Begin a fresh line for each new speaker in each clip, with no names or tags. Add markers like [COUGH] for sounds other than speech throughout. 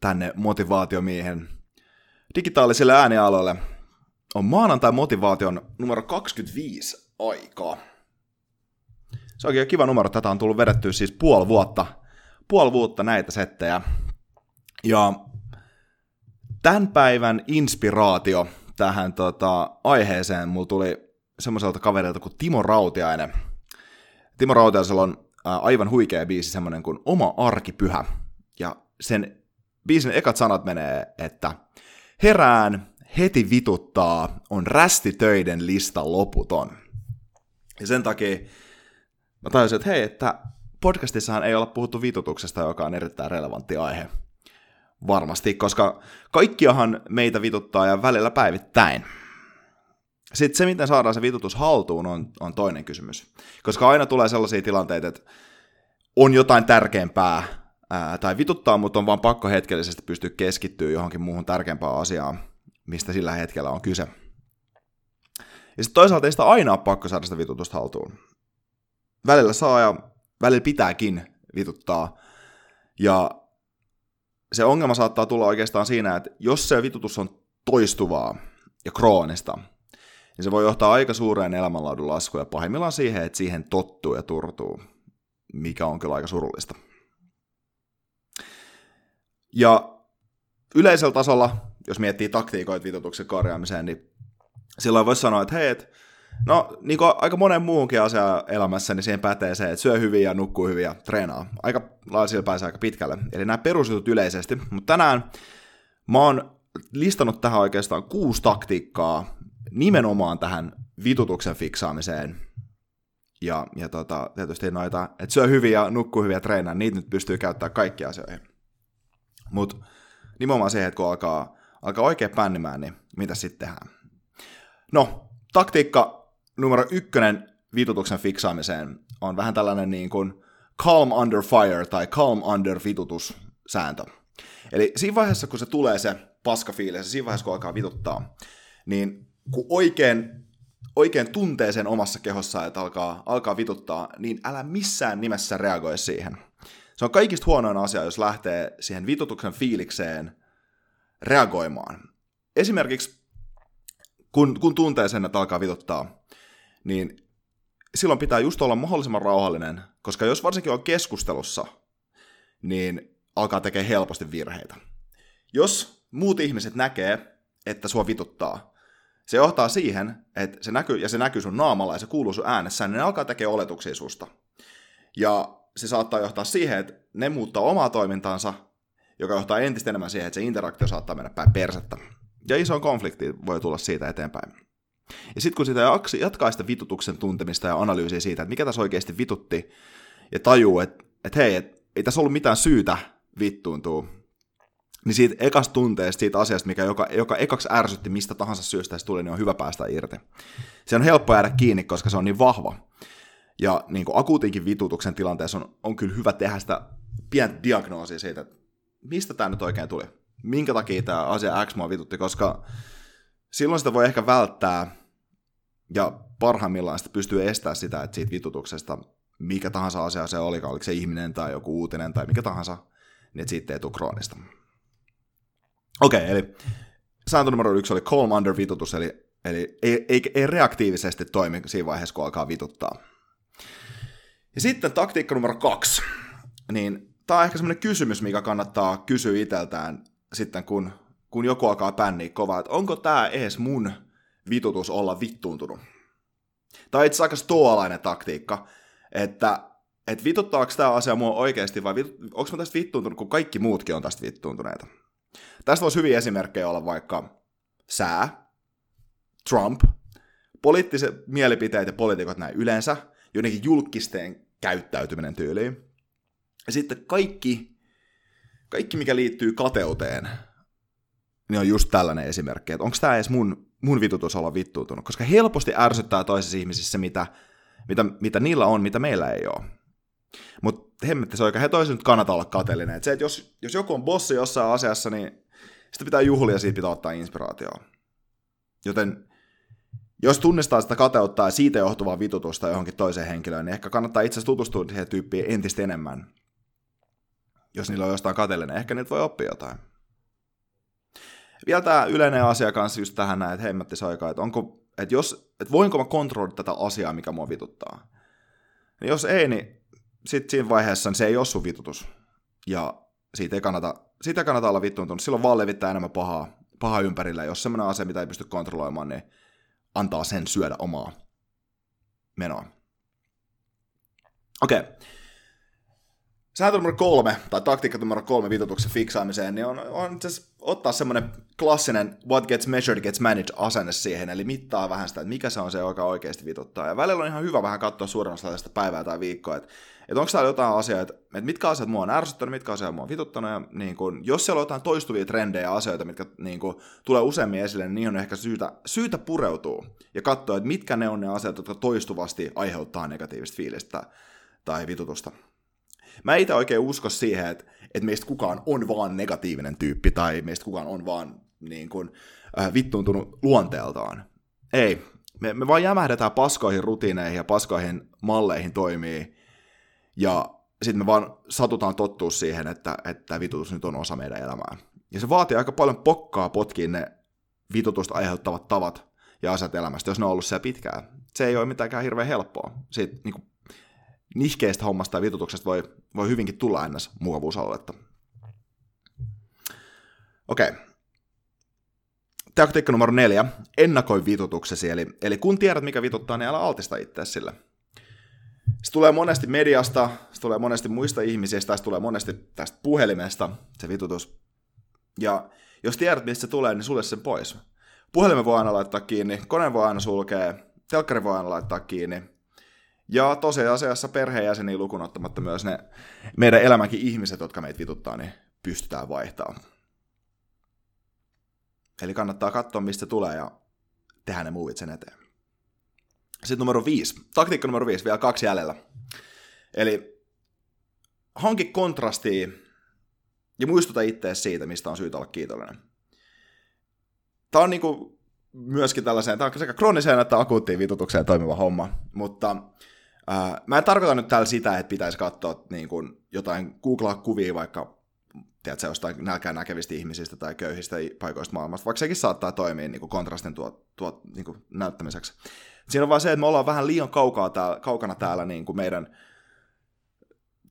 tänne motivaatiomiehen digitaaliselle äänialoille. On maanantai motivaation numero 25 aikaa. Se onkin kiva numero. Tätä on tullut vedettyä siis puoli vuotta, puoli vuotta näitä settejä. Ja tämän päivän inspiraatio tähän tota, aiheeseen mulla tuli semmoiselta kaverilta kuin Timo Rautiainen. Timo Rautiaisella on aivan huikea biisi, semmoinen kuin Oma arkipyhä. Ja sen biisin ekat sanat menee, että herään, heti vituttaa, on rästitöiden lista loputon. Ja sen takia mä tajusin, että hei, että podcastissahan ei olla puhuttu vitutuksesta, joka on erittäin relevantti aihe. Varmasti, koska kaikkiahan meitä vituttaa ja välillä päivittäin. Sitten se, miten saadaan se vitutus haltuun, on, on toinen kysymys. Koska aina tulee sellaisia tilanteita, että on jotain tärkeämpää ää, tai vituttaa, mutta on vaan pakko hetkellisesti pystyä keskittyä johonkin muuhun tärkeämpään asiaan, mistä sillä hetkellä on kyse. Ja sitten toisaalta ei sitä aina ole pakko saada sitä vitutusta haltuun. Välillä saa ja välillä pitääkin vituttaa. Ja se ongelma saattaa tulla oikeastaan siinä, että jos se vitutus on toistuvaa ja kroonista, niin se voi johtaa aika suureen elämänlaadun laskuun ja pahimmillaan siihen, että siihen tottuu ja turtuu, mikä on kyllä aika surullista. Ja yleisellä tasolla, jos miettii taktiikoita vitutuksen korjaamiseen, niin silloin voisi sanoa, että hei, et, no niin kuin aika monen muunkin asian elämässä, niin siihen pätee se, että syö hyvin ja nukkuu hyvin ja treenaa. Aika lailla pääsee aika pitkälle. Eli nämä perusjutut yleisesti. Mutta tänään mä oon listannut tähän oikeastaan kuusi taktiikkaa nimenomaan tähän vitutuksen fiksaamiseen. Ja, ja tota, tietysti noita, että syö hyvin ja nukkuu hyvin ja treenaa, niitä nyt pystyy käyttämään kaikki asioihin. Mutta nimenomaan se, että kun alkaa, alkaa oikein pännimään, niin mitä sitten tehdään? No, taktiikka numero ykkönen vitutuksen fiksaamiseen on vähän tällainen niin kuin calm under fire tai calm under vitutus sääntö. Eli siinä vaiheessa, kun se tulee se paskafiilis, siinä vaiheessa, kun alkaa vituttaa, niin kun oikein, oikein tuntee sen omassa kehossa, että alkaa, alkaa vituttaa, niin älä missään nimessä reagoi siihen – se on kaikista huonoin asia, jos lähtee siihen vitutuksen fiilikseen reagoimaan. Esimerkiksi kun, kun tuntee sen, että alkaa vituttaa, niin silloin pitää just olla mahdollisimman rauhallinen, koska jos varsinkin on keskustelussa, niin alkaa tekemään helposti virheitä. Jos muut ihmiset näkee, että sua vituttaa, se johtaa siihen, että se näkyy, ja se näkyy sun naamalla ja se kuuluu sun äänessä, niin ne alkaa tekemään oletuksia susta. Ja se saattaa johtaa siihen, että ne muuttaa omaa toimintaansa, joka johtaa entistä enemmän siihen, että se interaktio saattaa mennä päin persettä. Ja iso konflikti voi tulla siitä eteenpäin. Ja sitten kun sitä jatkaa sitä vitutuksen tuntemista ja analyysiä siitä, että mikä tässä oikeasti vitutti, ja tajuu, että, että hei, että ei tässä ollut mitään syytä vittuuntua, niin siitä ekasta tunteesta, siitä asiasta, mikä joka, joka ekaksi ärsytti mistä tahansa syystä se tuli, niin on hyvä päästä irti. Se on helppo jäädä kiinni, koska se on niin vahva. Ja niin kuin akuutinkin vitutuksen tilanteessa on, on kyllä hyvä tehdä sitä pientä diagnoosia siitä, että mistä tämä nyt oikein tuli. Minkä takia tämä asia X mua vitutti, koska silloin sitä voi ehkä välttää ja parhaimmillaan sitä pystyy estämään sitä, että siitä vitutuksesta mikä tahansa asia se oli, oliko se ihminen tai joku uutinen tai mikä tahansa, niin että siitä ei tule kroonista. Okei, okay, eli sääntö numero yksi oli calm under vitutus, eli, eli ei, ei, ei reaktiivisesti toimi siinä vaiheessa, kun alkaa vituttaa. Ja sitten taktiikka numero kaksi, niin tämä on ehkä semmoinen kysymys, mikä kannattaa kysyä itseltään sitten, kun, kun joku alkaa pänniä kovaa, että onko tämä edes mun vitutus olla vittuuntunut. On itse asiassa aika stoalainen taktiikka, että että vituttaako tämä asia mua oikeasti vai onko mä tästä vittuuntunut, kun kaikki muutkin on tästä vittuuntuneita. Tästä voisi hyviä esimerkkejä olla vaikka sää, Trump, poliittiset mielipiteet ja poliitikot näin yleensä, joidenkin julkisten käyttäytyminen tyyliin. Ja sitten kaikki, kaikki mikä liittyy kateuteen, niin on just tällainen esimerkki, että onko tämä edes mun, mun vitutus olla vittuutunut, koska helposti ärsyttää toisissa ihmisissä mitä, mitä, mitä niillä on, mitä meillä ei ole. Mutta hemmetti se oikein, he toisin nyt kannata olla kateellinen. Et se, että jos, jos joku on bossi jossain asiassa, niin sitä pitää juhlia ja siitä pitää ottaa inspiraatioa. Joten jos tunnistaa sitä kateutta ja siitä johtuvaa vitutusta johonkin toiseen henkilöön, niin ehkä kannattaa itse asiassa tutustua siihen tyyppiin entistä enemmän. Jos niillä on jostain kateellinen, ehkä niitä voi oppia jotain. Vielä tämä yleinen asia kanssa just tähän näin, että hemmetti aikaa, että, onko, että, jos, että voinko mä kontrolloida tätä asiaa, mikä mua vituttaa. Niin jos ei, niin sitten siinä vaiheessa niin se ei ole sun vitutus. Ja siitä ei kannata, siitä ei kannata olla vittuuntunut. Silloin vaan levittää enemmän pahaa, pahaa ympärillä. Jos semmoinen asia, mitä ei pysty kontrolloimaan, niin antaa sen syödä omaa menoa. Okei. Okay. Sääntö numero kolme, tai taktiikka numero kolme vitutuksen fiksaamiseen, niin on, on ottaa semmoinen klassinen what gets measured gets managed asenne siihen, eli mittaa vähän sitä, että mikä se on se, joka oikeasti vituttaa. Ja välillä on ihan hyvä vähän katsoa suurin osa tästä päivää tai viikkoa, että, että onko täällä jotain asiaa, että, että mitkä asiat mua on ärsyttänyt, mitkä asiat mua on vituttanut, ja niin kun, jos siellä on jotain toistuvia trendejä ja asioita, mitkä niin kun, tulee useammin esille, niin niihin on ehkä syytä, syytä pureutua ja katsoa, että mitkä ne on ne asiat, jotka toistuvasti aiheuttaa negatiivista fiilistä tai vitutusta. Mä itse oikein usko siihen, että, että meistä kukaan on vaan negatiivinen tyyppi tai meistä kukaan on vaan niin kuin, äh, vittuuntunut luonteeltaan. Ei. Me, me vaan jämähdetään paskoihin rutiineihin ja paskoihin malleihin toimii. Ja sitten me vaan satutaan tottua siihen, että, että vitutus nyt on osa meidän elämää. Ja se vaatii aika paljon pokkaa potkiin ne vitutusta aiheuttavat tavat ja asiat elämästä, jos ne on ollut siellä pitkään. Se ei ole mitenkään hirveän helppoa. Siitä niin kuin, nihkeistä hommasta ja vitutuksesta voi, voi hyvinkin tulla ns. mukavuusaluetta. Okei. Okay. Taktiikka numero neljä. Ennakoi vitutuksesi. Eli, eli kun tiedät, mikä vituttaa, niin älä altista itse sille. Se tulee monesti mediasta, se tulee monesti muista ihmisistä, se tulee monesti tästä puhelimesta, se vitutus. Ja jos tiedät, mistä se tulee, niin sulle sen pois. Puhelimen voi aina laittaa kiinni, kone voi aina sulkea, telkkari voi aina laittaa kiinni, ja tosiasiassa perheenjäseniä lukunottamatta myös ne meidän elämänkin ihmiset, jotka meitä vituttaa, niin pystytään vaihtamaan. Eli kannattaa katsoa, mistä tulee ja tehdä ne muuvit sen eteen. Sitten numero viisi. Taktiikka numero viisi, vielä kaksi jäljellä. Eli hanki kontrastia ja muistuta itseäsi siitä, mistä on syytä olla kiitollinen. Tämä on niinku myöskin tällaiseen, tämä on sekä krooniseen että akuuttiin vitutukseen toimiva homma, mutta Ää, mä en tarkoita nyt täällä sitä, että pitäisi katsoa niin kuin jotain, googlaa kuvia vaikka tiedätkö, jostain nälkään näkevistä ihmisistä tai köyhistä paikoista maailmasta, vaikka sekin saattaa toimia niin kuin kontrastin tuo, tuo, niin kuin näyttämiseksi. Siinä on vaan se, että me ollaan vähän liian kaukaa täällä, kaukana täällä niin kuin meidän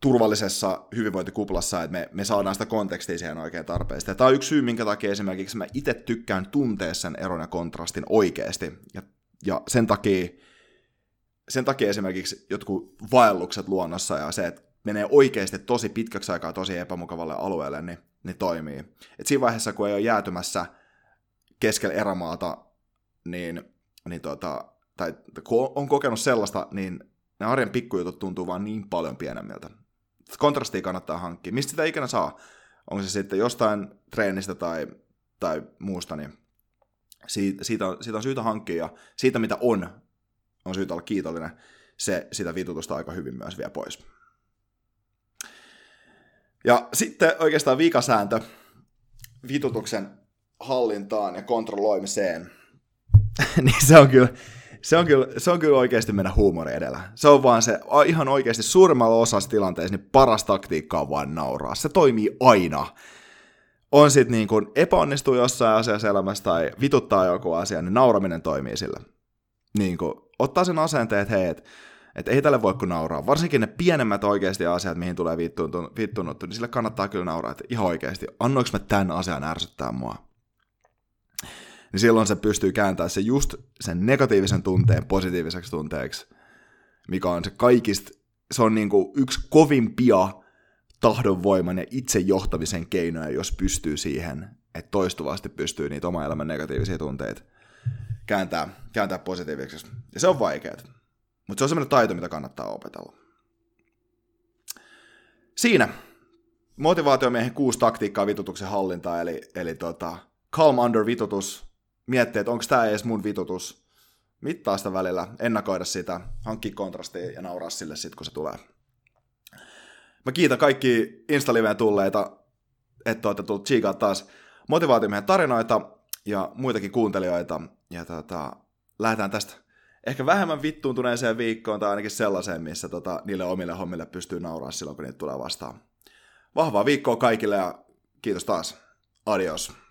turvallisessa hyvinvointikuplassa, että me, me saadaan sitä kontekstia siihen oikein tarpeesta. Ja tämä on yksi syy, minkä takia esimerkiksi mä itse tykkään tuntea sen eron ja kontrastin oikeasti. Ja, ja sen takia sen takia esimerkiksi jotkut vaellukset luonnossa ja se, että menee oikeasti tosi pitkäksi aikaa tosi epämukavalle alueelle, niin, niin toimii. Et siinä vaiheessa, kun ei ole jäätymässä keskellä erämaata, niin, niin tota, tai kun on kokenut sellaista, niin ne arjen pikkujutut tuntuu vaan niin paljon pienemmiltä. Kontrastia kannattaa hankkia. Mistä sitä ikinä saa? Onko se sitten jostain treenistä tai, tai muusta, niin siitä, siitä, on, siitä on syytä hankkia ja siitä mitä on, on syytä olla kiitollinen, se sitä vitutusta aika hyvin myös vie pois. Ja sitten oikeastaan vikasääntö vitutuksen hallintaan ja kontrolloimiseen, [LAUGHS] niin se on kyllä, se, on kyllä, se on kyllä oikeasti mennä huumori edellä. Se on vaan se, ihan oikeasti suurimmalla osassa tilanteessa, niin paras taktiikka on vaan nauraa. Se toimii aina. On sit niin kuin epäonnistuu jossain asiassa elämässä tai vituttaa joku asia, niin nauraminen toimii sillä. Niin kuin, ottaa sen asenteen, että hei, et, et ei tälle voi kuin nauraa. Varsinkin ne pienemmät oikeasti asiat, mihin tulee vittunut, niin sille kannattaa kyllä nauraa, että ihan oikeasti, annoinko mä tämän asian ärsyttää mua? niin silloin se pystyy kääntämään se just sen negatiivisen tunteen positiiviseksi tunteeksi, mikä on se kaikista, se on niin kuin yksi kovimpia tahdonvoiman ja itsejohtamisen keinoja, jos pystyy siihen, että toistuvasti pystyy niitä oma elämän negatiivisia tunteita kääntää, kääntää positiiviseksi. Ja se on vaikeaa. Mutta se on semmoinen taito, mitä kannattaa opetella. Siinä motivaatiomiehen kuusi taktiikkaa vitutuksen hallintaa, eli, eli tota, calm under vitutus, miettiä, että onko tämä edes mun vitutus, mittaa sitä välillä, ennakoida sitä, hankkia kontrastia ja nauraa sille sitten, kun se tulee. Mä kiitän kaikki Instaliveen tulleita, että olette tullut tsiikaa taas motivaatiomiehen tarinoita ja muitakin kuuntelijoita. Ja tota, lähdetään tästä ehkä vähemmän vittuuntuneeseen viikkoon tai ainakin sellaiseen, missä tota, niille omille hommille pystyy nauraa silloin, kun niitä tulee vastaan. Vahvaa viikkoa kaikille ja kiitos taas. Adios.